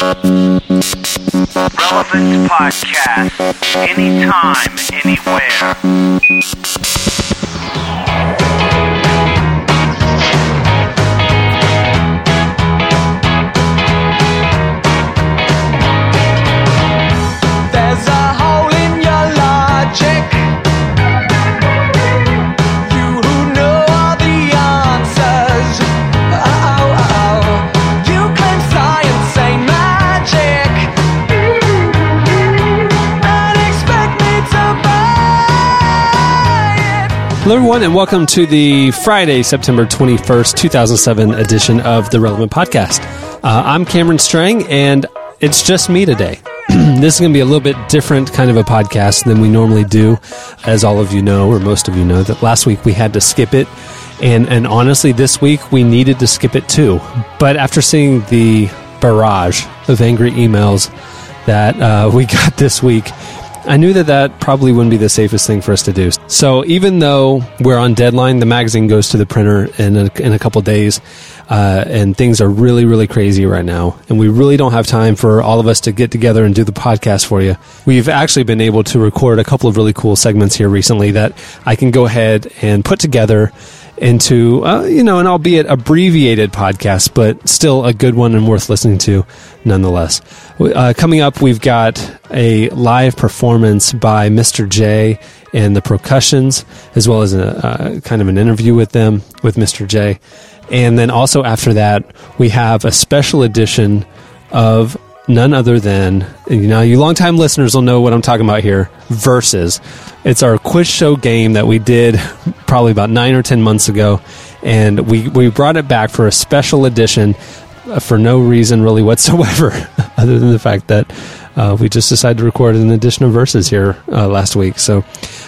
Relevant Podcast. Anytime, anywhere. Hello, everyone, and welcome to the Friday, September 21st, 2007 edition of the Relevant Podcast. Uh, I'm Cameron Strang, and it's just me today. this is going to be a little bit different kind of a podcast than we normally do. As all of you know, or most of you know, that last week we had to skip it. And, and honestly, this week we needed to skip it too. But after seeing the barrage of angry emails that uh, we got this week, I knew that that probably wouldn't be the safest thing for us to do. So even though we're on deadline, the magazine goes to the printer in a, in a couple days, uh, and things are really, really crazy right now. And we really don't have time for all of us to get together and do the podcast for you. We've actually been able to record a couple of really cool segments here recently that I can go ahead and put together into uh, you know an albeit abbreviated podcast but still a good one and worth listening to nonetheless. Uh, coming up we've got a live performance by mr j and the Procussions as well as a uh, kind of an interview with them with mr j. And then also after that we have a special edition of none other than you know you longtime listeners will know what I'm talking about here. Versus, it's our quiz show game that we did probably about nine or ten months ago, and we we brought it back for a special edition uh, for no reason really whatsoever, other than the fact that uh, we just decided to record an edition of Versus here uh, last week. So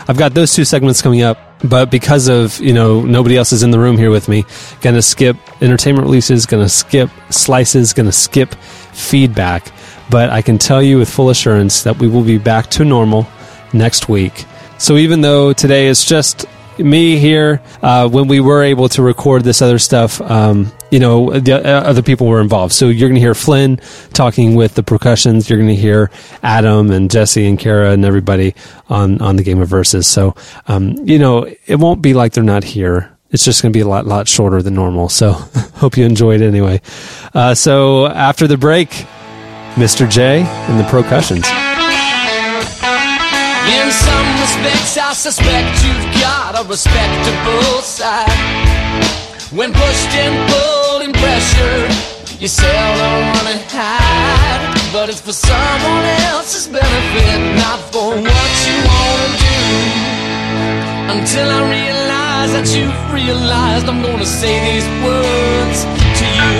I've got those two segments coming up. But because of you know nobody else is in the room here with me, gonna skip entertainment releases, gonna skip slices, gonna skip feedback. But I can tell you with full assurance that we will be back to normal next week. So even though today is just me here, uh, when we were able to record this other stuff, um, you know, the uh, other people were involved. So you're going to hear Flynn talking with the Procussions. You're going to hear Adam and Jesse and Kara and everybody on, on the Game of Versus. So, um, you know, it won't be like they're not here. It's just going to be a lot, lot shorter than normal. So hope you enjoyed it anyway. Uh, so after the break, Mr. J and the Procussions. In some respects, I suspect you've got a respectable side. When pushed and pulled and pressured, you seldom want to hide. But it's for someone else's benefit, not for what you want to do. Until I realize that you've realized I'm gonna say these words to you.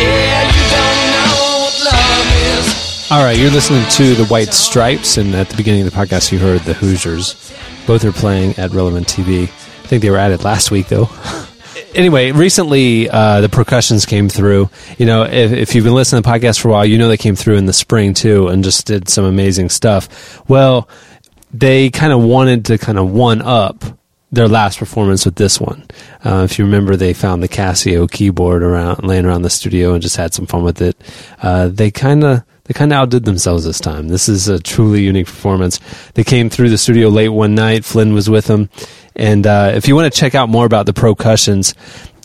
Yeah, you don't know what love is. All right, you're listening to the White Stripes, and at the beginning of the podcast, you heard the Hoosiers. Both are playing at Relevant TV. I think they were added last week, though. anyway, recently uh, the Procussions came through. You know, if, if you've been listening to the podcast for a while, you know they came through in the spring too, and just did some amazing stuff. Well, they kind of wanted to kind of one up their last performance with this one. Uh, if you remember, they found the Casio keyboard around laying around the studio and just had some fun with it. Uh, they kind of they kind of outdid themselves this time. This is a truly unique performance. They came through the studio late one night. Flynn was with them, and uh, if you want to check out more about the Procussions.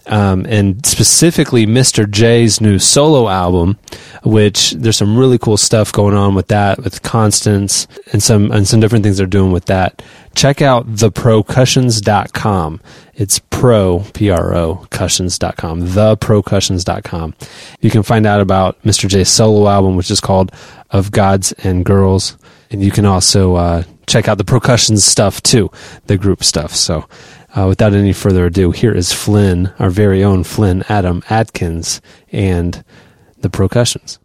Um, and specifically Mr. J's new solo album, which there's some really cool stuff going on with that, with Constance and some and some different things they're doing with that. Check out theprocussions.com. It's pro P R O cussions.com. Theprocussions.com. You can find out about Mr. J's solo album, which is called Of Gods and Girls, and you can also uh, check out the Procussion stuff too, the group stuff. So. Uh, without any further ado, here is Flynn, our very own Flynn Adam Atkins, and the Procussions.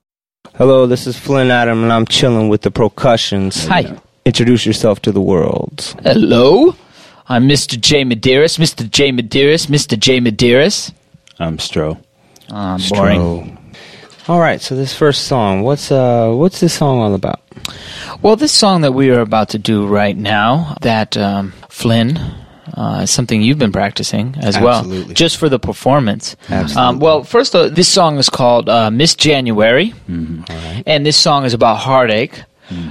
Hello, this is Flynn Adam, and I'm chilling with the Procussions. Hi. Introduce yourself to the world. Hello. I'm Mr. J. Medeiros, Mr. J. Medeiros, Mr. J. Medeiros. I'm Stro. Boring. Stro. All right, so this first song, what's uh, what's this song all about? Well, this song that we are about to do right now, that um, Flynn uh, is something you've been practicing as Absolutely. well, just for the performance. Absolutely. Um, well, first, uh, this song is called uh, Miss January, and this song is about heartache.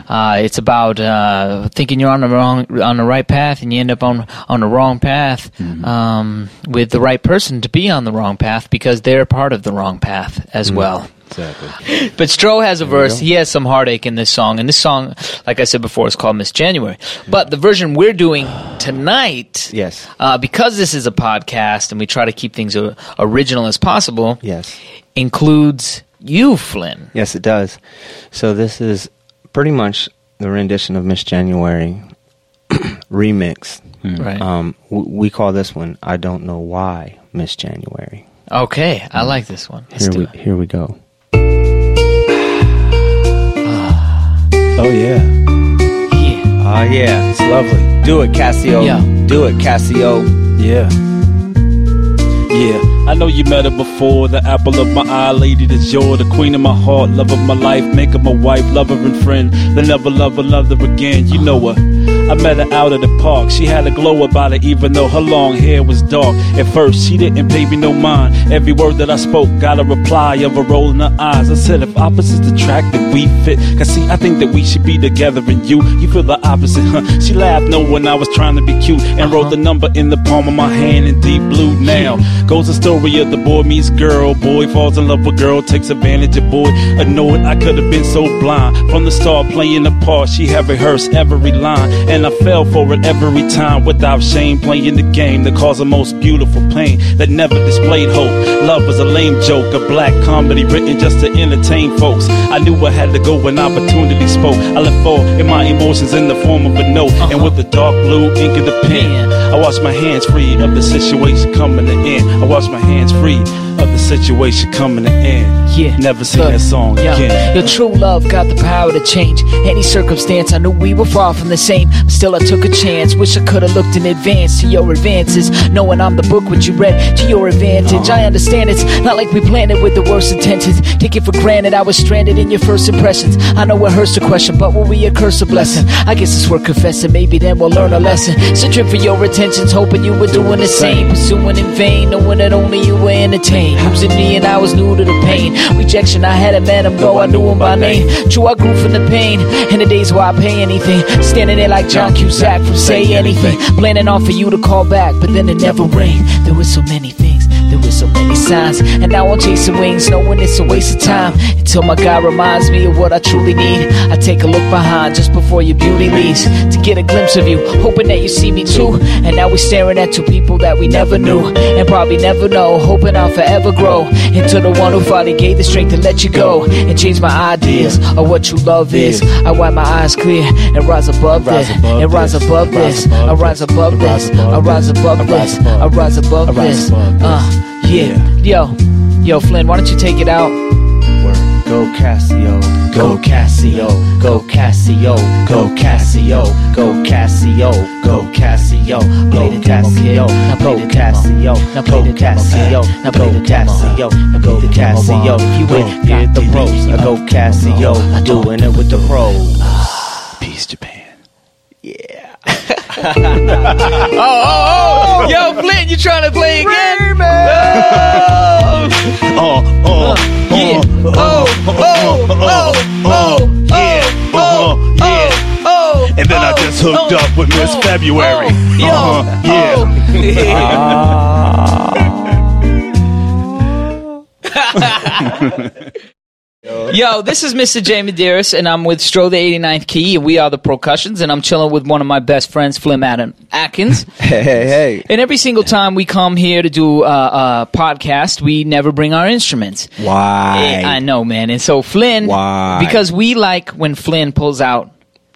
Uh, it's about uh, thinking you're on the wrong, on the right path, and you end up on on the wrong path um, with the right person to be on the wrong path because they're part of the wrong path as well. Exactly. But Stro has a verse. go. He has some heartache in this song, and this song, like I said before, is called Miss January. But the version we're doing tonight, Yes. uh, because this is a podcast and we try to keep things uh, original as possible, Yes. includes you, Flynn. Yes, it does. So this is pretty much the rendition of Miss January remix. Right. Um, w- we call this one "I Don't Know Why Miss January." okay, I like this one. Let's Here we it. here we go. Oh yeah. Yeah. Oh yeah, it's lovely. Do it, Casio. Yeah. Do it, Casio. Yeah. Yeah, I know you met her before. The apple of my eye, lady de jour, the queen of my heart, love of my life, make her my wife, lover and friend. Then never love her, love again. You know her. I met her out at the park. She had a glow about her, even though her long hair was dark. At first, she didn't pay me no mind. Every word that I spoke got a reply of a roll in her eyes. I said, if opposites attract, then we fit. Cause see, I think that we should be together, and you, you feel the opposite, huh? She laughed, no, when I was trying to be cute, and wrote the number in the palm of my hand in deep blue. Now goes the story of the boy meets girl. Boy falls in love with girl, takes advantage of boy. Annoyed, I could have been so blind. From the start, playing the part, she had rehearsed every line. And I fell for it every time without shame. Playing the game that caused the most beautiful pain that never displayed hope. Love was a lame joke, a black comedy written just to entertain folks. I knew I had to go when opportunity spoke. I let fall in my emotions in the form of a note. Uh-huh. And with the dark blue ink of the pen, I wash my hands free of the situation coming to end. I wash my hands free of the situation coming to end. Yeah. Never sing Look, that song yeah. again. Your true love got the power to change any circumstance. I knew we were far from the same. Still, I took a chance. Wish I could have looked in advance to your advances. Knowing I'm the book what you read to your advantage. I understand it's not like we planned it with the worst intentions. Take it for granted I was stranded in your first impressions. I know it hurts to question, but will we a curse a blessing? I guess it's worth confessing. Maybe then we'll learn a lesson. Searching for your attentions, hoping you were doing the same. Pursuing in vain, knowing that only you were entertained. Using me and I was new to the pain. Rejection, I hadn't met him, though I knew him by name. True, I grew from the pain. In the days where I pay anything. Standing there like John Cusack from Say Anything. Planning on for you to call back, but then it never rained. There were so many things. There so many signs, and now I'm chasing wings, knowing it's a waste of time. Until my God reminds me of what I truly need. I take a look behind just before your beauty leaves to get a glimpse of you, hoping that you see me too. And now we're staring at two people that we never knew and probably never know. Hoping I'll forever grow into the one who finally gave the strength to let you go and change my ideas of what true love is. I wipe my eyes clear and rise above this, and rise above this, I rise above this, I rise above this, I rise above this. Uh, above this. Yeah. Yo, yo, Flynn, why don't you take it out? Go Casio. Go Casio. Go Casio. Go Casio. Go Casio. Go Casio. Go Casio. Go Casio. Go Casio. Go Casio. Go Casio. You ain't got the pros. I go Casio. Doing it with the pros. Ah. Peace, Japan. Oh, oh, oh! yo, Flynn, you trying to play again? Oh, oh, Yeah. Oh, oh, oh, oh, oh, yeah, oh, uh-huh, yeah. oh, oh, And then I oh, just hooked oh, up with Miss oh, February. oh, Uh-huh, yeah. Yo, this is Mr. J. Medeiros, and I'm with Stro the 89th Key, and we are the Procussions, and I'm chilling with one of my best friends, Flynn Adam Atkins. Hey, hey, hey. and every single time we come here to do a, a podcast, we never bring our instruments. Why? I know, man. And so Flynn, Why? because we like when Flynn pulls out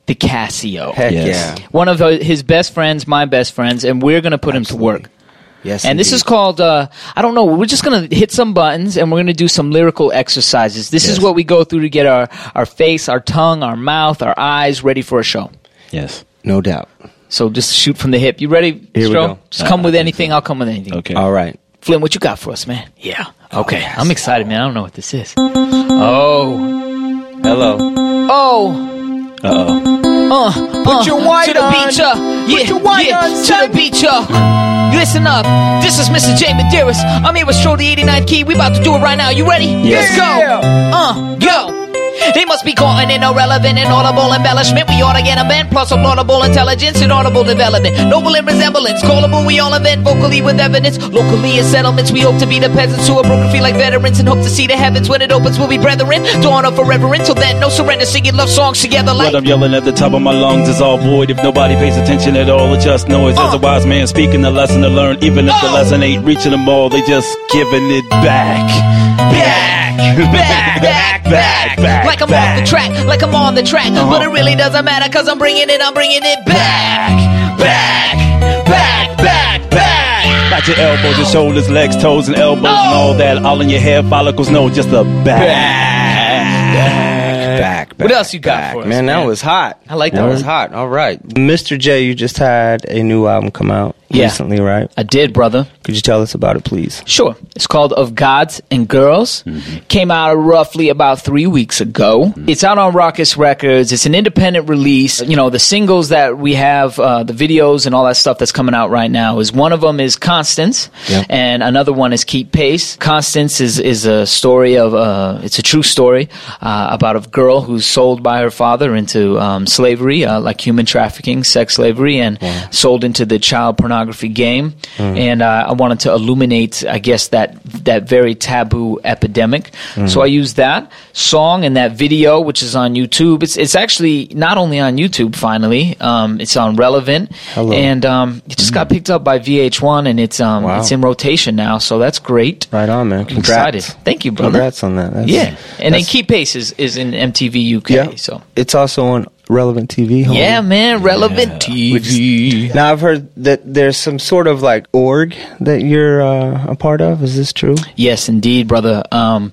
the Casio. Heck Yes. yeah. One of uh, his best friends, my best friends, and we're gonna put him to work. Yes. And this is called, uh, I don't know, we're just going to hit some buttons and we're going to do some lyrical exercises. This is what we go through to get our, our face, our tongue, our mouth, our eyes ready for a show. Yes. no doubt. So just shoot from the hip. You ready, Here we go. Just come Uh, with I think anything. I'll come with anything. Okay. All right. Flynn, what you got for us, man? Yeah. Okay. I'm excited, man. I don't know what this is. Oh. Hello. Oh. Uh oh. Uh, uh, your white to the on. beach, uh, yeah, your white yeah, on, to the beach, uh. Listen up, this is Mr. J. Medeiros. I'm here with Stro the 89 key. We about to do it right now. You ready? Yes. Let's go. Uh, go. They must be caught in irrelevant and audible embellishment. We ought to get a bent, plus laudable intelligence and audible development. Noble in resemblance, callable, we all invent vocally with evidence. Locally in settlements, we hope to be the peasants who are broken free like veterans and hope to see the heavens when it opens. We'll be brethren, to honor forever. Until then, no surrender, singing love songs together like. What I'm yelling at the top of my lungs is all void. If nobody pays attention at all, it's just noise. As a uh. wise man speaking the lesson to learn, even if the Oh. lesson ain't reaching them all, they just giving it back. back, back, back, back, back, like I'm back. off the track, like I'm on the track. Uh-huh. But it really doesn't matter, cause I'm bringing it, I'm bringing it back, back, back, back, back. Not your elbows, your shoulders, legs, toes, and elbows, and all that. All in your hair follicles, no, just the back. Back, back, What else you got for us, Man, that was hot. I like that. that. was hot. All right. Mr. J, you just had a new album come out Yeah. recently, right? I did, brother. Could you tell us about it, please? Sure. It's called Of Gods and Girls. Came out roughly about three weeks ago. It's out on Rawkus Records. It's an independent release. You know, the singles that we have, uh, the videos and all that stuff that's coming out right now is one of them is Constance, Yep. and another one is Keep Pace. Constance is, is a story of, uh, it's a true story uh, about a girl who's sold by her father into um, slavery, uh, like human trafficking, sex slavery, and sold into the child pornography game. And uh, I wanted to illuminate, I guess, that that very taboo epidemic. So I used that song and that video, which is on YouTube. It's it's actually not only on YouTube. Finally, um, it's on Relevant, Hello. and um, it just got picked up by VH1, and it's um, Wow. it's in rotation now. So that's great. Right on, man. Excited. Thank you, brother. Congrats on that. That's- Yeah, and then Keep Pace is, is in MTV UK. Yeah. So It's also on Relevant TV. homie. yeah, man, relevant TV. Now I've heard that there's some sort of like org that you're uh, a part of. Is this true? Yes, indeed, brother. Um,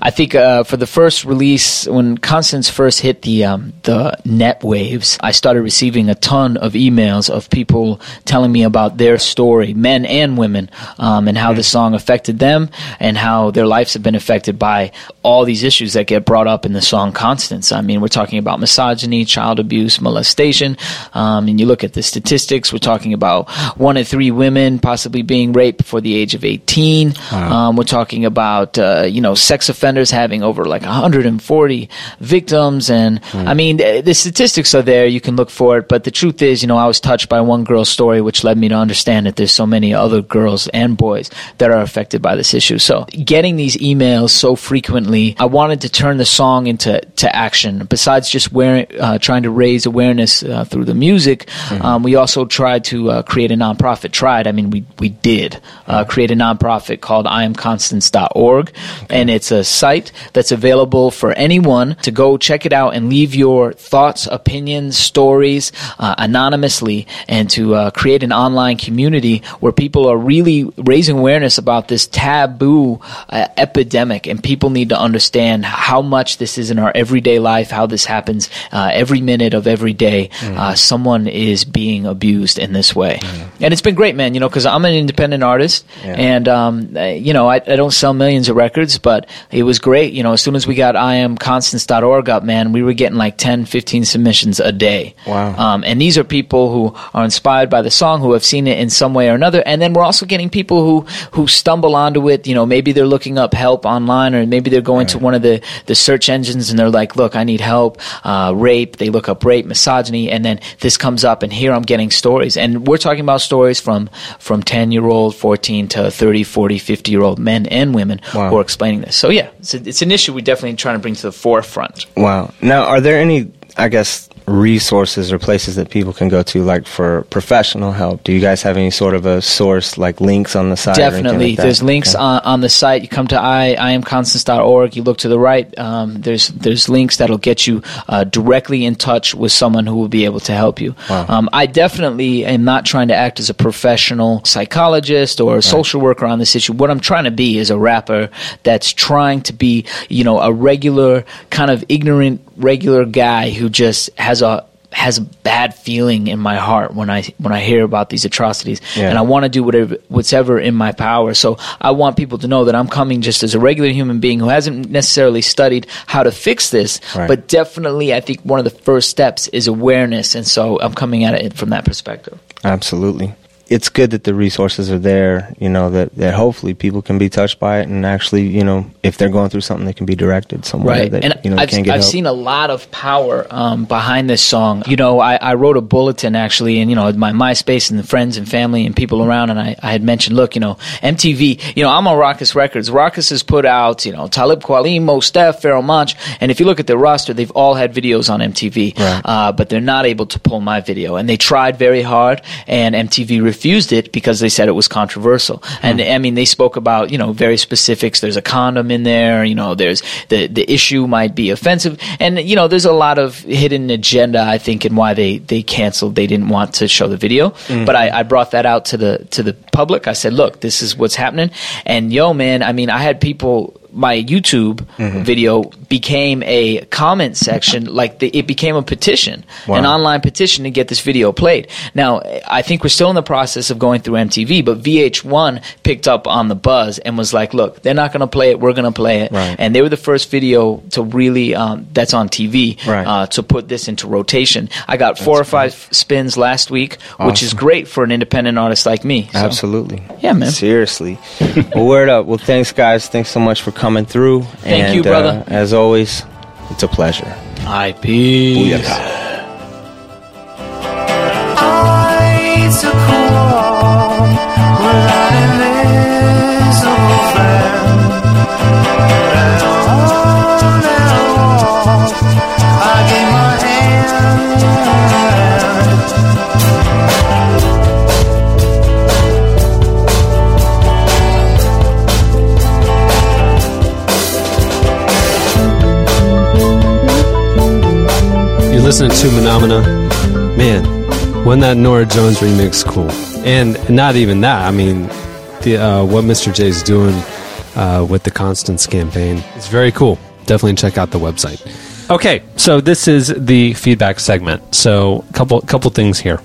I think uh, for the first release, when Constance first hit the um, the net waves, I started receiving a ton of emails of people telling me about their story, men and women, um, and how the song affected them, and how their lives have been affected by all these issues that get brought up in the song Constance. I mean, we're talking about misogyny, child abuse, molestation, um, and you look at the statistics. We're talking about one in three women possibly being raped before the age of 18. Um, we're talking about uh, you know sex offenders having over like 140 victims, and I mean the, the statistics are there. You can look for it, but the truth is, you know, I was touched by one girl's story, which led me to understand that there's so many other girls and boys that are affected by this issue. So getting these emails so frequently, I wanted to turn the song into to action. Besides just wearing, uh, trying to raise awareness uh, through the music, um, we also tried to uh, create a nonprofit. Tried, I mean, we we did uh, create a nonprofit called IamConstance.org, and it's a site that's available for anyone to go check it out and leave your thoughts, opinions, stories uh, anonymously, and to uh, create an online community where people are really raising awareness about this taboo uh, epidemic, and people need to understand how much this is in our everyday life, how this happens uh, every minute of every day. Uh, someone is being abused in this way, and it's been great, man. You know, because I'm an independent artist, and um, you know, I, I don't sell millions of records, but it was great. You know, as soon as we got IamConstance.org up, man, we were getting like 10, 15 submissions a day. Wow. Um, and these are people who are inspired by the song, who have seen it in some way or another. And then we're also getting people who, who stumble onto it. You know, maybe they're looking up help online, or maybe they're going to one of the, the search engines and they're like, look, I need help, uh, rape. They look up rape, misogyny, and then this comes up, and here I'm getting stories. And we're talking about stories from, from 10 year old, 14 to 30, 40, 50 year old men and women Wow. who are explaining this. So, yeah, it's, a, it's an issue we definitely trying to bring to the forefront. Wow. Now, are there any, I guess, resources or places that people can go to, like for professional help? Do you guys have any sort of a source, like links on the site? Definitely. like there's links Okay. on, on the site. You come to I, iamconstance.org. You look to the right. Um, there's there's links that'll get you uh, directly in touch with someone who will be able to help you. Wow. Um, I definitely am not trying to act as a professional psychologist or a social worker on this issue. What I'm trying to be is a rapper that's trying to be, you know, a regular kind of ignorant regular guy who just has a has a bad feeling in my heart when I when I hear about these atrocities, Yeah. and I want to do whatever whatever in my power. So I want people to know that I'm coming just as a regular human being who hasn't necessarily studied how to fix this, Right. but definitely I think one of the first steps is awareness, and so I'm coming at it from that perspective. Absolutely. It's good that the resources are there, you know, that, that hopefully people can be touched by it and actually, you know, if they're going through something, they can be directed somewhere right. that, and you know, i've, can get I've help. seen a lot of power um, behind this song. You know I, I wrote a bulletin actually and you know my myspace and the friends and family and people around and I, I had mentioned look you know mtv you know i'm on Rawkus records. Rawkus has put out you know talib kweli Mos Def, Pharoahe Monch and if you look at their roster they've all had videos on mtv Right. uh, but they're not able to pull my video. And they tried very hard and mtv refused it because they said it was controversial. Hmm. And i mean they spoke about you know very specifics. There's a condom in there you know there's the the issue might be offensive. And you know there's a lot of hidden agenda i think in why they they canceled they didn't want to show the video. Hmm. But I, I brought that out to the to the public. I said look this is what's happening. And yo man i mean i had people my YouTube video became a comment section, like the, it became a petition, an online petition to get this video played. Now, I think we're still in the process of going through MTV, but VH1 picked up on the buzz and was like, "Look, they're not going to play it. We're going to play it." Right. And they were the first video to really um, that's on TV Right. uh, to put this into rotation. I got four or five spins last week, which is great for an independent artist like me. So, Absolutely. Yeah, man. Seriously. well, word up. Well, thanks, guys. Thanks so much for coming through. Thank and, you, brother. Uh, as always, it's a pleasure. Hi, peace. I took a walk without an invisible friend. And on that walk, I gave my hand. You're listening to Phenomena. Man, wasn't that Norah Jones remix cool? And not even that. I mean, the uh, what Mr. J's doing uh, with the Constance campaign is very cool. Definitely check out the website. Okay, so this is the feedback segment. So, couple couple things here.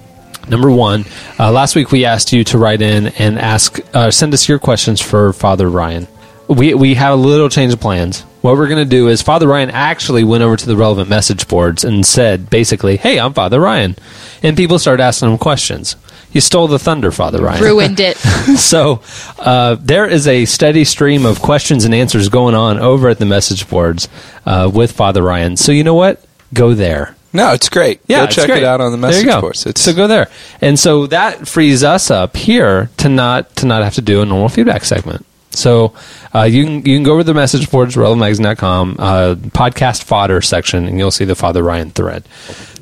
Number one, uh, last week we asked you to write in and ask, uh, send us your questions for Father Ryan. We we have a little change of plans. What we're going to do is Father Ryan actually went over to the relevant message boards and said basically, "Hey, I'm Father Ryan," and people started asking him questions. He stole the thunder, Father Ryan ruined it. so uh, there is a steady stream of questions and answers going on over at the message boards uh, with Father Ryan. So you know what? Go there. No, it's great. Yeah, Go it's check great. it out on the There you message go. boards. It's so go there, and so that frees us up here to not to not have to do a normal feedback segment. So uh, you can you can go over the message boards, relevantmagazine.com, uh, podcast fodder section, and you'll see the Father Ryan thread.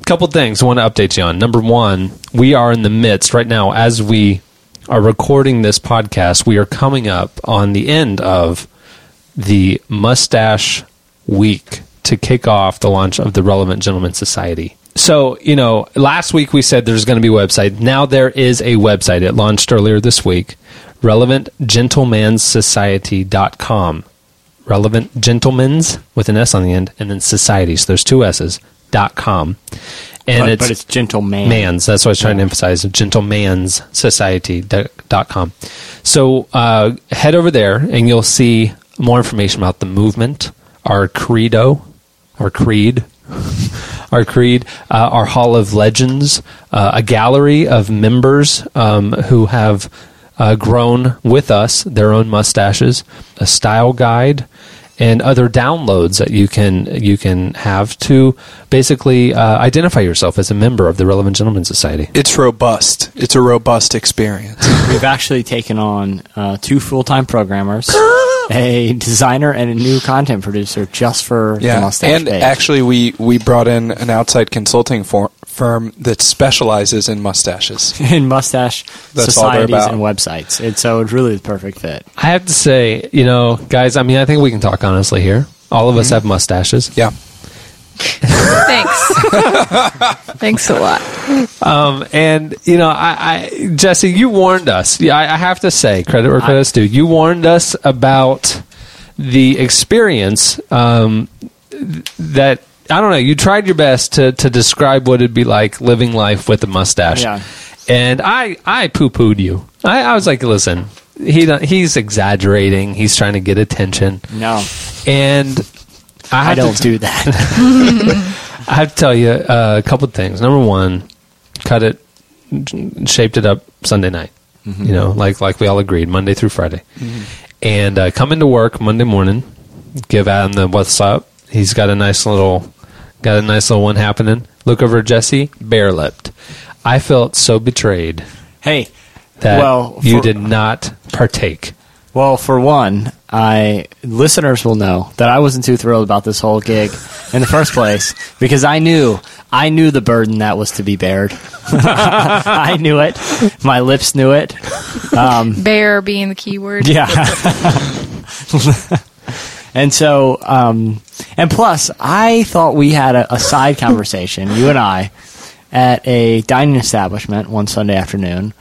A couple things I want to update you on. Number one, we are in the midst right now as we are recording this podcast. We are coming up on the end of the Mustache Week to kick off the launch of the Relevant Gentleman Society. So, you know, last week we said there's going to be a website. Now there is a website. It launched earlier this week. RelevantGentlemanSociety.com. Relevant Gentlemen's with an S on the end, and then Society. So there's two S's. Dot com. And but, it's, but it's gentleman. Mans. That's what I was trying to emphasize. Gentlemansociety.com. So uh, head over there and you'll see more information about the movement, our credo, our creed, our creed, uh, our Hall of Legends, uh, a gallery of members um, who have uh, grown with us their own mustaches, a style guide, and other downloads that you can you can have to basically uh, identify yourself as a member of the Relevant Gentlemen Society. it's robust. It's a robust experience. We've actually taken on uh, two full time programmers, a designer, and a new content producer just for the Yeah, mustache and page. actually, we we brought in an outside consulting for, firm that specializes in mustaches. in mustache That's all societies and websites. And so it's really the perfect fit. I have to say, you know, guys, I mean, I think we can talk honestly here. All of us have mustaches. Yeah, Thanks. Thanks a lot. Um, and you know, I, I Jesse, you warned us. Yeah, I, I have to say, credit where credit's due. You warned us about the experience um, th- that I don't know. You tried your best to to describe what it'd be like living life with a mustache. Yeah. And I I poo pooed you. I, I was like, listen, he he's exaggerating. He's trying to get attention. No, And I, I don't do that. I have to tell you uh, a couple of things. Number one, cut it, shaped it up Sunday night. You know, like like we all agreed, Monday through Friday, and uh, come into work Monday morning. Give Adam the what's up. He's got a nice little, got a nice little one happening. Look over Jesse, bare lipped. I felt so betrayed hey, that Well, you for- did not partake. well, for one, I listeners will know that I wasn't too thrilled about this whole gig in the first place because I knew I knew the burden that was to be bared. I knew it. My lips knew it. Um, Bear being the key word. Yeah. and so, um, and plus, I thought we had a, a side conversation, you and I, at a dining establishment one Sunday afternoon,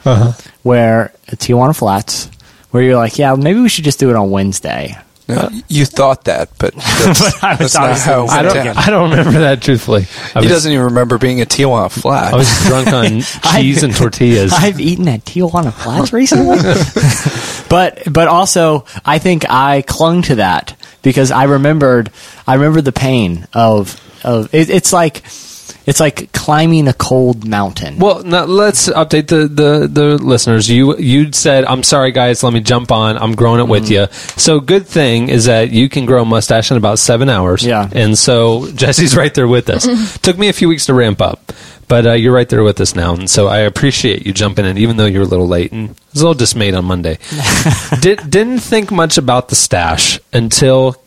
where at Tijuana Flats, where you're like, yeah, maybe we should just do it on Wednesday. No, uh, you thought that, but that's, I that's not how it I went don't. down. I don't remember that truthfully. I He was, doesn't even remember being at Tijuana Flat. I was drunk on cheese and tortillas. I've eaten at Tijuana Flats recently. but but also I think I clung to that because I remembered I remembered the pain of of it, it's like it's like climbing a cold mountain. Well, now let's update the, the, the listeners. You you said, "I'm sorry, guys. Let me jump on. I'm growing it with Mm-hmm. you." So, good thing is that you can grow a mustache in about seven hours. Yeah. and so Jesse's right there with us. Took me a few weeks to ramp up, but uh, you're right there with us now, and so I appreciate you jumping in, even though you're a little late and I was a little dismayed on Monday. Did, didn't think much about the stash until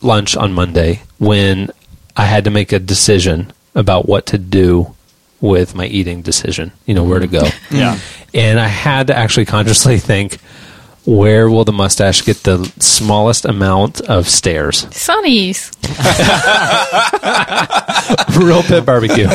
lunch on Monday when I had to make a decision about what to do with my eating decision, you know, where to mm-hmm. go. Yeah. And I had to actually consciously think, where will the mustache get the smallest amount of stairs? Sonny's. Real pit barbecue.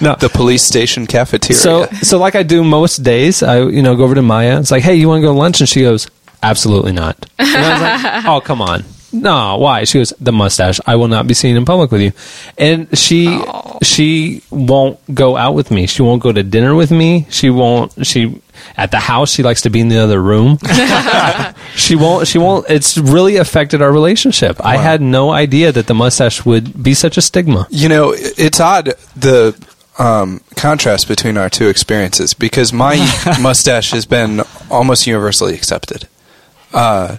No. the police station cafeteria. So, so like I do most days, I you know go over to Maya. It's like, hey, you want to go to lunch? And she goes, absolutely not. And I was like, oh come on, no, why? She goes, the mustache. I will not be seen in public with you. And she she won't go out with me. She won't go to dinner with me. She won't. She at the house. She likes to be in the other room. she won't. She won't. It's really affected our relationship. I had no idea that the mustache would be such a stigma. You know, it's odd the um, contrast between our two experiences because my mustache has been almost universally accepted. Uh,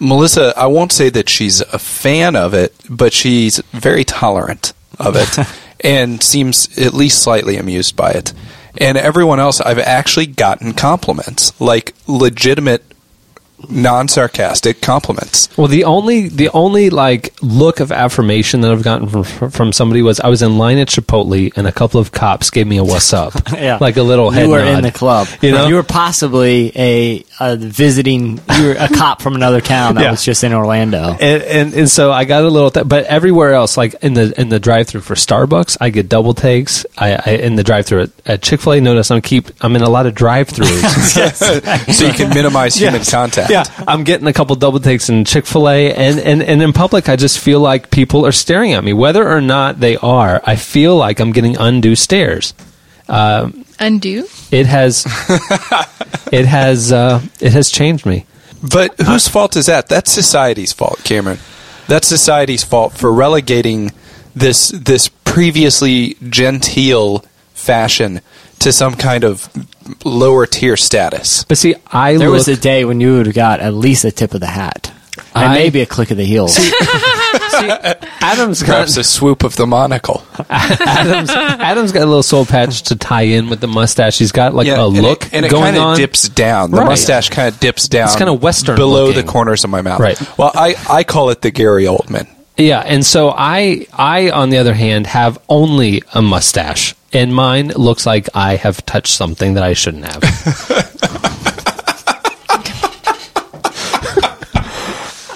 Melissa, I won't say that she's a fan of it, but she's very tolerant of it and seems at least slightly amused by it. And everyone else, I've actually gotten compliments, like legitimate, non-sarcastic compliments. Well, the only the only like look of affirmation that I've gotten from from somebody was I was in line at Chipotle and a couple of cops gave me a "What's up?" Yeah. like a little head you were nod. in the club. You know? you were possibly a, a visiting. You were a cop from another town that Yeah. was just in Orlando. and, and and so I got a little, th- but everywhere else, like in the in the drive through for Starbucks, I get double takes. I, I in the drive through at, at Chick Fil A. Notice I'm keep I'm in a lot of drive throughs. so you can minimize human Yes. contact. Yeah, I'm getting a couple double takes in Chick Fil A, and, and and in public, I just feel like people are staring at me, whether or not they are. I feel like I'm getting undue stares. Um, Undo. it has, it has, uh, it has changed me. But whose fault is that? That's society's fault, Cameron. That's society's fault for relegating this this previously genteel fashion to some kind of lower tier status. But see, I There look, was a day when you would have got at least a tip of the hat, and I- maybe a click of the heels. Adam's got Perhaps a swoop of the monocle. Adam's, Adam's got a little soul patch to tie in with the mustache. He's got like a and look it, and it going kind of on. dips down. The Right. mustache kind of dips down. It's kinda Western below looking. the corners of my mouth. Right. Well, I I call it the Gary Oldman. Yeah, and so I, I on the other hand, have only a mustache, and mine looks like I have touched something that I shouldn't have.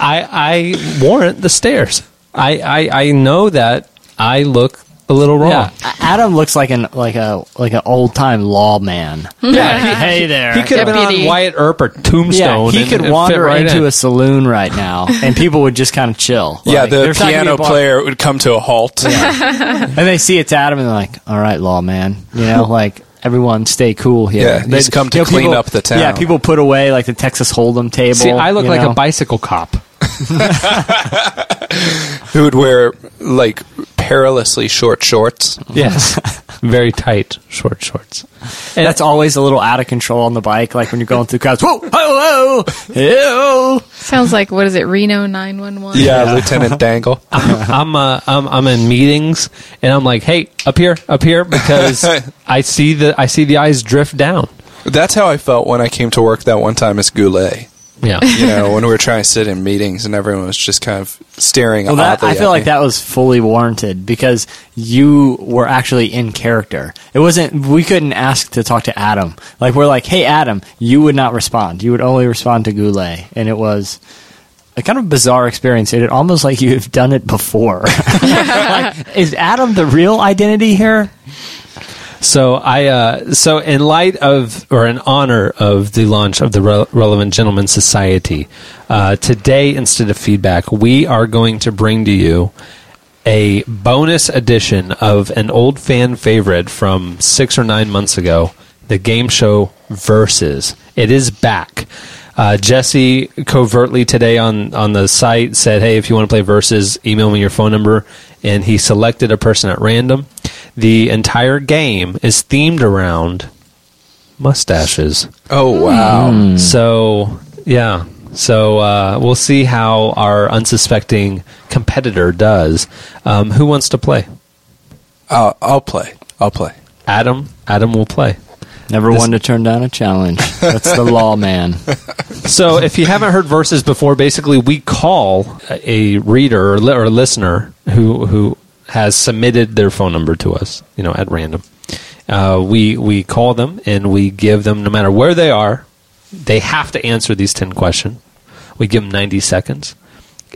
I, I warrant the stares. I, I, I know that I look a little wrong. Yeah, Adam looks like an like a like an old time lawman. Yeah, he- hey there. He could have been on Deputy. Wyatt Earp or Tombstone. yeah, Tombstone. he and- could and fit wander right into in. a saloon right now, and people would just kind of chill. yeah, Like, the there's not gonna be piano player would come to a halt. and they see it's Adam, and they're like, "All right, lawman," you know, like. Everyone, stay cool here. Yeah, he's They- come to you know, clean people- up the town. Yeah, people put away like the Texas Hold'em table. See, I look you like know? a bicycle cop. Who would wear like perilously short shorts? Yes, very tight short shorts. And that's always a little out of control on the bike, like when you're going through crowds. Whoa, whoa, whoa, ew. Sounds like what is it? Reno nine one one. Yeah, Lieutenant Dangle. I'm uh, I'm I'm in meetings and I'm like, hey, up here, up here, because I see the I see the eyes drift down. That's how I felt when I came to work that one time as Goulet. Yeah, You know, when we were trying to sit in meetings and everyone was just kind of staring Well, that, oddly I feel like me. that was fully warranted because you were actually in character. It wasn't. We couldn't ask to talk to Adam. Like we're like, hey, Adam, you would not respond. You would only respond to Goulet, and it was. A kind of bizarre experience. It almost like you've done it before. like, is Adam the real identity here? So I uh, so in light of or in honor of the launch of the Re- Relevant Gentleman Society, uh, today instead of feedback, we are going to bring to you a bonus edition of an old fan favorite from six or nine months ago, the game show Versus. It is back. Uh, Jesse covertly today on, on the site said, "Hey, if you want to play Versus, email me your phone number." And he selected a person at random. The entire game is themed around mustaches. oh wow! So yeah, so uh, we'll see how our unsuspecting competitor does. Um, who wants to play? I'll, I'll play. I'll play. Adam. Adam will play. Never This- one to turn down a challenge. That's the law, man. So if you haven't heard Versus before, basically we call a reader or, li- or listener who who has submitted their phone number to us, you know, at random. Uh, we we call them and we give them no matter where they are, they have to answer these ten questions. We give them ninety seconds,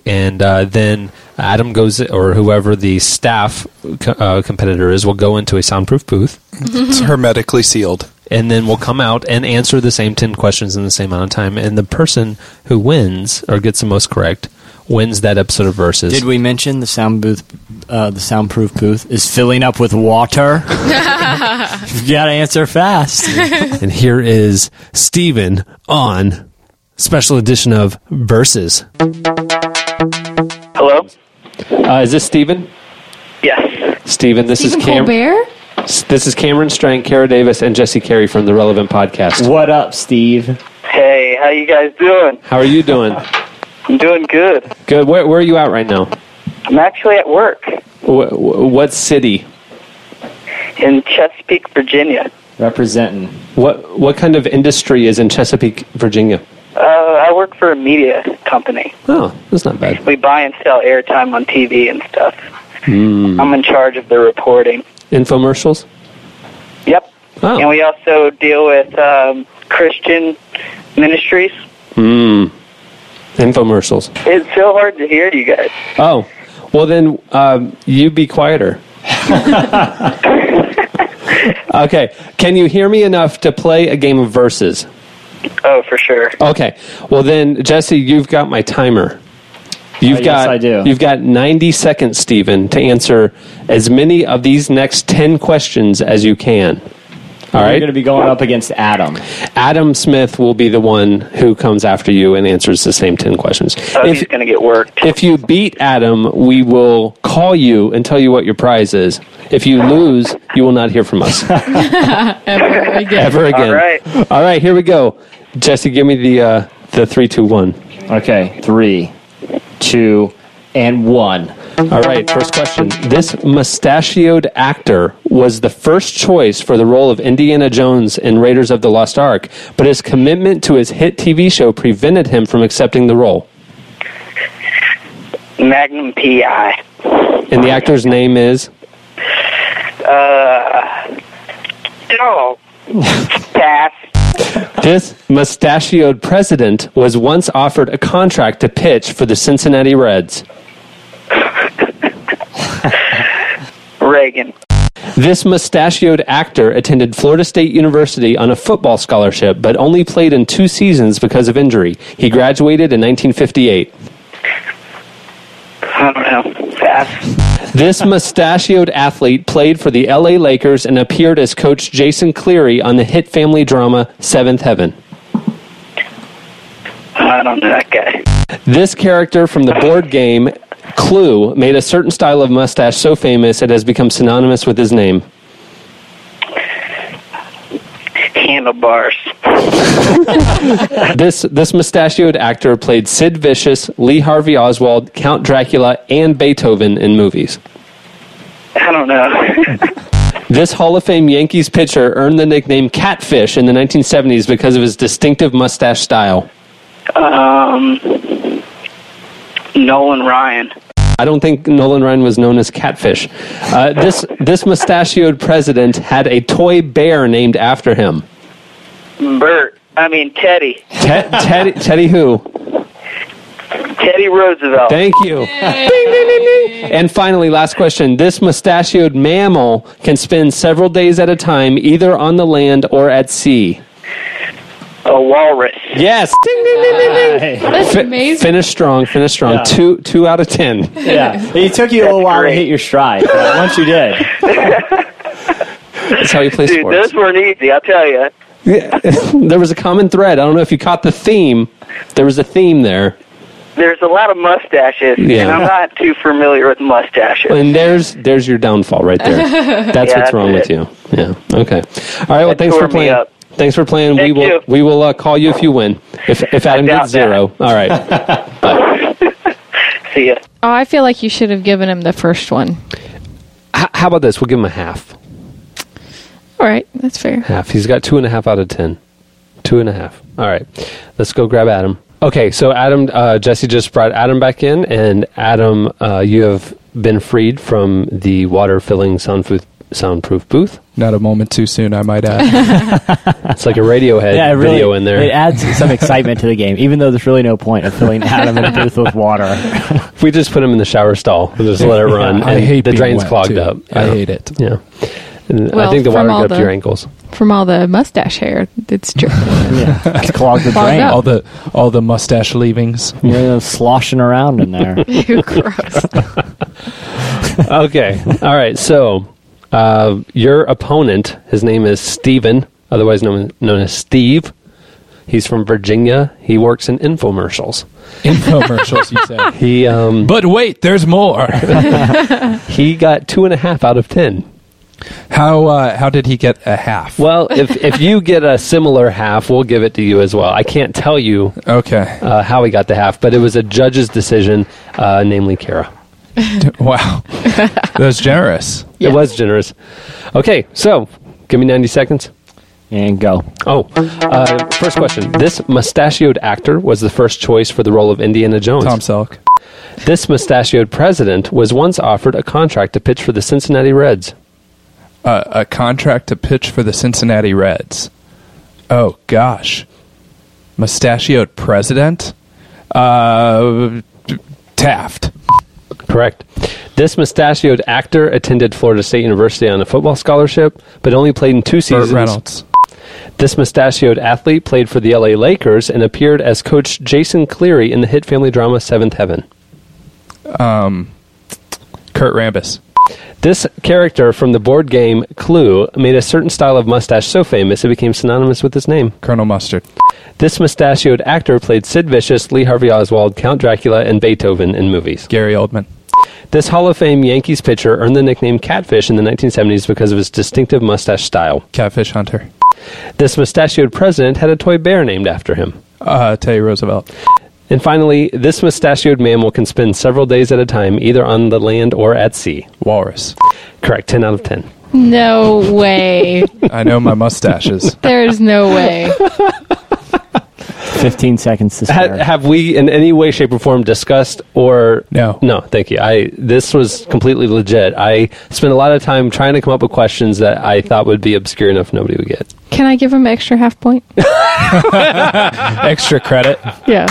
and uh, then Adam goes or whoever the staff co- uh, competitor is will go into a soundproof booth It's hermetically sealed. and then we'll come out and answer the same 10 questions in the same amount of time and the person who wins or gets the most correct wins that episode of versus Did we mention the sound booth, uh, the soundproof booth is filling up with water? you gotta answer fast. and here is steven on special edition of versus Hello? uh, is this steven Yes. steven this Stephen is Cam- Colbert. this is cameron strang kara davis and jesse carey from the relevant podcast what up, Steve? Hey, how you guys doing? how are you doing I'm doing good. good where, where are you at right now I'm actually at work wh- wh- what city in Chesapeake, Virginia. Representing. what what kind of industry is in chesapeake virginia Uh, I work for a media company. oh that's not bad We buy and sell airtime on TV and stuff. I'm in charge of the reporting. infomercials Yep. oh And we also deal with um, Christian ministries. Mm. Infomercials. It's so hard to hear you guys. Oh, well then um, you be quieter. okay, can you hear me enough to play a game of Versus? Oh, for sure. Okay, well then Jesse, you've got my timer. You've Uh, yes, I do. you've got 90 seconds, Stephen, to answer as many of these next 10 questions as you can. All You're going to be going up against Adam. Adam Smith will be the one who comes after you and answers the same 10 questions. Oh, If- he's going to get worked. If you beat Adam, we will call you and tell you what your prize is. If you lose, you will not hear from us Ever again. ever again. All right. All right, here we go. Jesse, give me the uh, the three, two, one. Okay, three, two, and one. All right, first question. This mustachioed actor was the first choice for the role of Indiana Jones in Raiders of the Lost Ark, but his commitment to his hit TV show prevented him from accepting the role. Magnum PI. And the actor's name is Uh, oh, pass. This mustachioed president was once offered a contract to pitch for the Cincinnati Reds. Reagan. This mustachioed actor attended Florida State University on a football scholarship, but only played in two seasons because of injury. He graduated in 1958. I don't know. Pass. This mustachioed athlete played for the LA Lakers and appeared as coach Jason Cleary on the hit family drama Seventh Heaven. I don't know that guy. This character from the board game Clue made a certain style of mustache so famous it has become synonymous with his name. Handlebars. This this mustachioed actor played Sid Vicious, Lee Harvey Oswald, Count Dracula, and Beethoven in movies. I don't know. This Hall of Fame Yankees pitcher earned the nickname Catfish in the 1970s because of his distinctive mustache style. um, Nolan Ryan. I don't think Nolan Ryan was known as Catfish. Uh, this this mustachioed president had a toy bear named after him. Bert. I mean Teddy. Te- Teddy, Teddy who? Teddy Roosevelt. Thank you. Ding, ding, ding, ding. And finally, last question. This mustachioed mammal can spend several days at a time either on the land or at sea. A walrus. Yes. Ding, ding, ding, ding, ding. That's Fi- amazing. Finish strong. Finish strong. Yeah. Two two out of ten. Yeah, it took you a little while to hit your stride. But once you did, That's how you play Dude, sports. those weren't easy. I'll tell you. there was a common thread. I don't know if you caught the theme. There was a theme there. There's a lot of mustaches, Yeah. and I'm not too familiar with mustaches. And there's there's your downfall right there. That's Yeah, what's that's wrong with you. Yeah. Okay. All right. Well, That thanks tore for me playing. Up. Thanks for playing. we will you. we will uh, call you if you win. If if Adam gets zero. All right. See ya. Oh, I feel like you should have given him the first one. H- how about this? We'll give him a half. All right, that's fair. Half. He's got two and a half out of ten. Two and a half. All right. Let's go grab Adam. Okay. So Adam, uh, Jesse just brought Adam back in, and Adam, uh, you have been freed from the water filling soundproof soundproof booth. Not a moment too soon, I might add. It's like a Radiohead yeah, it really video in there. it adds some excitement to the game, even though there's really no point of filling Adam in a booth with water. If we just put him in the shower stall and just let it run, I and hate the drain's clogged too. up. I Yeah. hate it. Yeah, And I Well, think the from water all got up to the- your ankles. From all the mustache hair, it's true. yeah, it's clogged the drain. up. All the all the mustache leavings. You're you sloshing around in there. Ew, gross. okay, all right. So uh, your opponent, his name is Steven, otherwise known, known as Steve. He's from Virginia. He works in infomercials. Infomercials, you say. He um, But wait, there's more. he got two and a half out of ten. How uh, how did he get a half? Well, if if you get a similar half, we'll give it to you as well. I can't tell you Okay. uh, how he got the half, but it was a judge's decision, uh, namely Kara. wow. That was generous. Yeah. It was generous. Okay, so give me 90 seconds. and go. Oh, uh, first question. This mustachioed actor was the first choice for the role of Indiana Jones. Tom Selleck. This mustachioed president was once offered a contract to pitch for the Cincinnati Reds. Uh, a contract to pitch for the Cincinnati Reds. Oh gosh. Mustachioed president? Uh, Taft. Correct. This mustachioed actor attended Florida State University on a football scholarship, but only played in two Burt seasons. Reynolds. This mustachioed athlete played for the LA Lakers and appeared as coach Jason Cleary in the hit family drama Seventh Heaven. Um, Kurt Rambis. This character from the board game Clue made a certain style of mustache so famous it became synonymous with his name. Colonel Mustard. This mustachioed actor played Sid Vicious, Lee Harvey Oswald, Count Dracula, and Beethoven in movies. Gary Oldman. This Hall of Fame Yankees pitcher earned the nickname Catfish in the 1970s because of his distinctive mustache style. Catfish Hunter. This mustachioed president had a toy bear named after him. Uh, Teddy Roosevelt. And finally, this mustachioed mammal can spend several days at a time either on the land or at sea. Walrus. Correct, 10 out of 10. No way. I know my mustaches. There's no way. 15 seconds to Ha- spare. have we in any way, shape, or form discussed or No. No, thank you. I this was completely legit. I spent a lot of time trying to come up with questions that I thought would be obscure enough nobody would get. Can I give him extra half point? Extra credit. Yeah.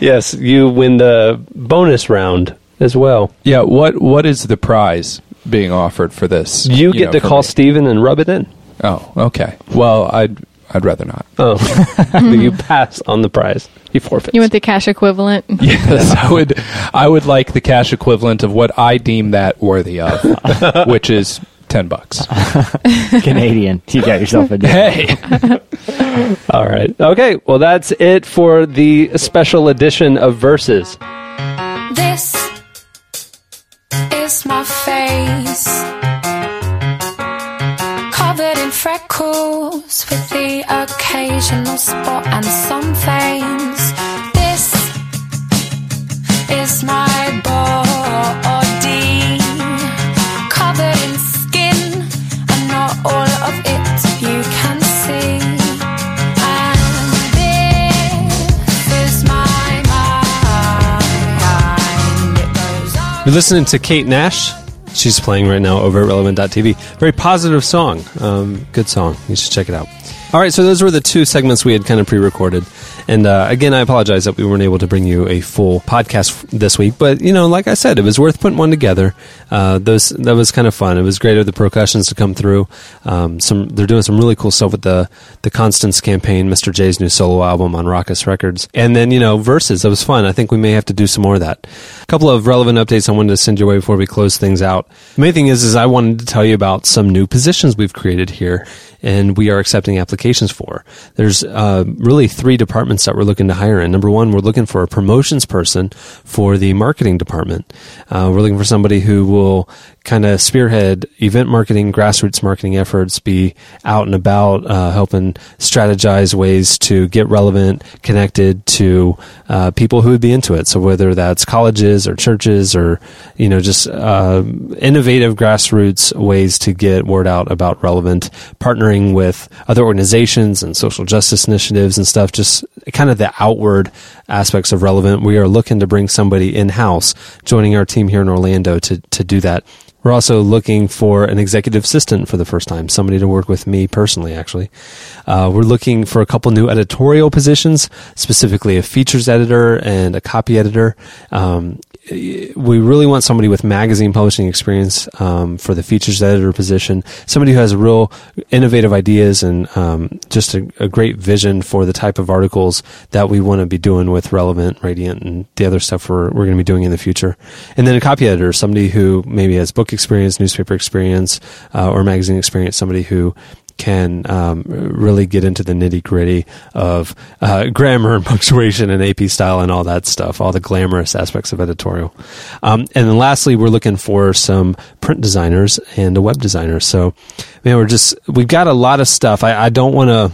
Yes, you win the bonus round as well. Yeah. What What is the prize being offered for this. You, get know, to call me. Steven and rub it in. Oh, okay. Well, I'd I'd rather not. Oh, you pass on the prize. You forfeit. You want the cash equivalent? Yes, I would. I would like the cash equivalent of what I deem that worthy of, which is ten bucks. Canadian. You got yourself a deal. Hey, All right. Okay. Well, that's it for the special edition of Versus. This is my face. Freckles with the occasional spot and some veins. This is my body. Covered in skin and not all of it you can. You're listening to Kate Nash. She's playing right now over at relevant.tv. Very positive song. Um, good song. You should check it out. All right, so those were the two segments we had kind of pre recorded. And uh, again, I apologize that we weren't able to bring you a full podcast this week. But, you know, like I said, it was worth putting one together. Uh, those That was kind of fun. It was great of the Procussions to come through. Um, some They're doing some really cool stuff with the, the Constance campaign, Mr. J's new solo album on Rawkus Records. And then, you know, Versus. That was fun. I think we may have to do some more of that. Couple of relevant updates I wanted to send your way before we close things out. The main thing is, is I wanted to tell you about some new positions we've created here and we are accepting applications for. There's uh, really three departments that we're looking to hire in. Number one, we're looking for a promotions person for the marketing department. Uh, we're looking for somebody who will kind of spearhead event marketing, grassroots marketing efforts, be out and about, uh, helping strategize ways to get relevant, connected to uh, people who would be into it. So whether that's colleges or churches or you know just uh, innovative grassroots ways to get word out about relevant, partnering with other organizations and social justice initiatives and stuff. Just kind of the outward aspects of relevant. We are looking to bring somebody in house, joining our team here in Orlando to to do that. We're also looking for an executive assistant for the first time, somebody to work with me personally, actually. Uh, we're looking for a couple new editorial positions, specifically a features editor and a copy editor. Um, we really want somebody with magazine publishing experience um, for the features editor position, somebody who has real innovative ideas and um, just a, a great vision for the type of articles that we want to be doing with Relevant, Radiant, and the other stuff we're, we're going to be doing in the future. And then a copy editor, somebody who maybe has book experience, newspaper experience, uh, or magazine experience, somebody who can um, really get into the nitty gritty of uh, grammar and punctuation and AP style and all that stuff, all the glamorous aspects of editorial. Um, and then lastly, we're looking for some print designers and a web designer. So, man, we're just, we've got a lot of stuff. I, I don't want to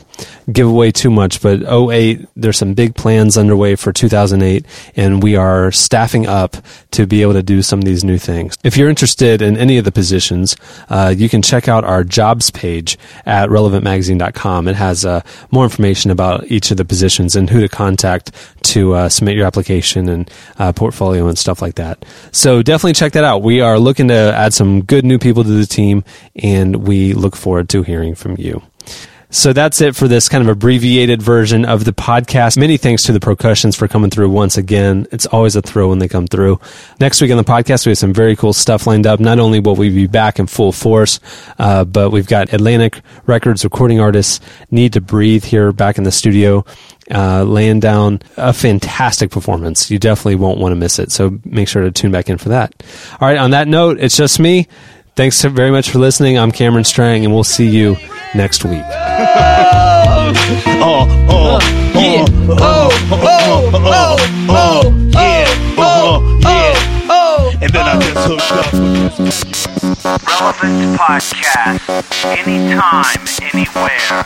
give away too much, but 08, there's some big plans underway for 2008, and we are staffing up to be able to do some of these new things. If you're interested in any of the positions, uh, you can check out our jobs page at relevantmagazine.com. It has uh, more information about each of the positions and who to contact to uh, submit your application and uh, portfolio and stuff like that. So definitely check that out. We are looking to add some good new people to the team, and we look forward to hearing from you. So that's it for this kind of abbreviated version of the podcast. Many thanks to the Procussions for coming through once again. It's always a thrill when they come through. Next week on the podcast, we have some very cool stuff lined up. Not only will we be back in full force, uh, but we've got Atlantic Records recording artists Need to Breathe here back in the studio. Uh, laying down a fantastic performance. You definitely won't want to miss it. So make sure to tune back in for that. All right. On that note, it's just me. Thanks very much for listening. I'm Cameron Strang, and we'll see you next week. Oh, oh, oh, yeah. Oh, oh, oh, oh, oh yeah. Oh, oh, yeah. And then I just hooked up. Relevant podcast. Anytime, anywhere.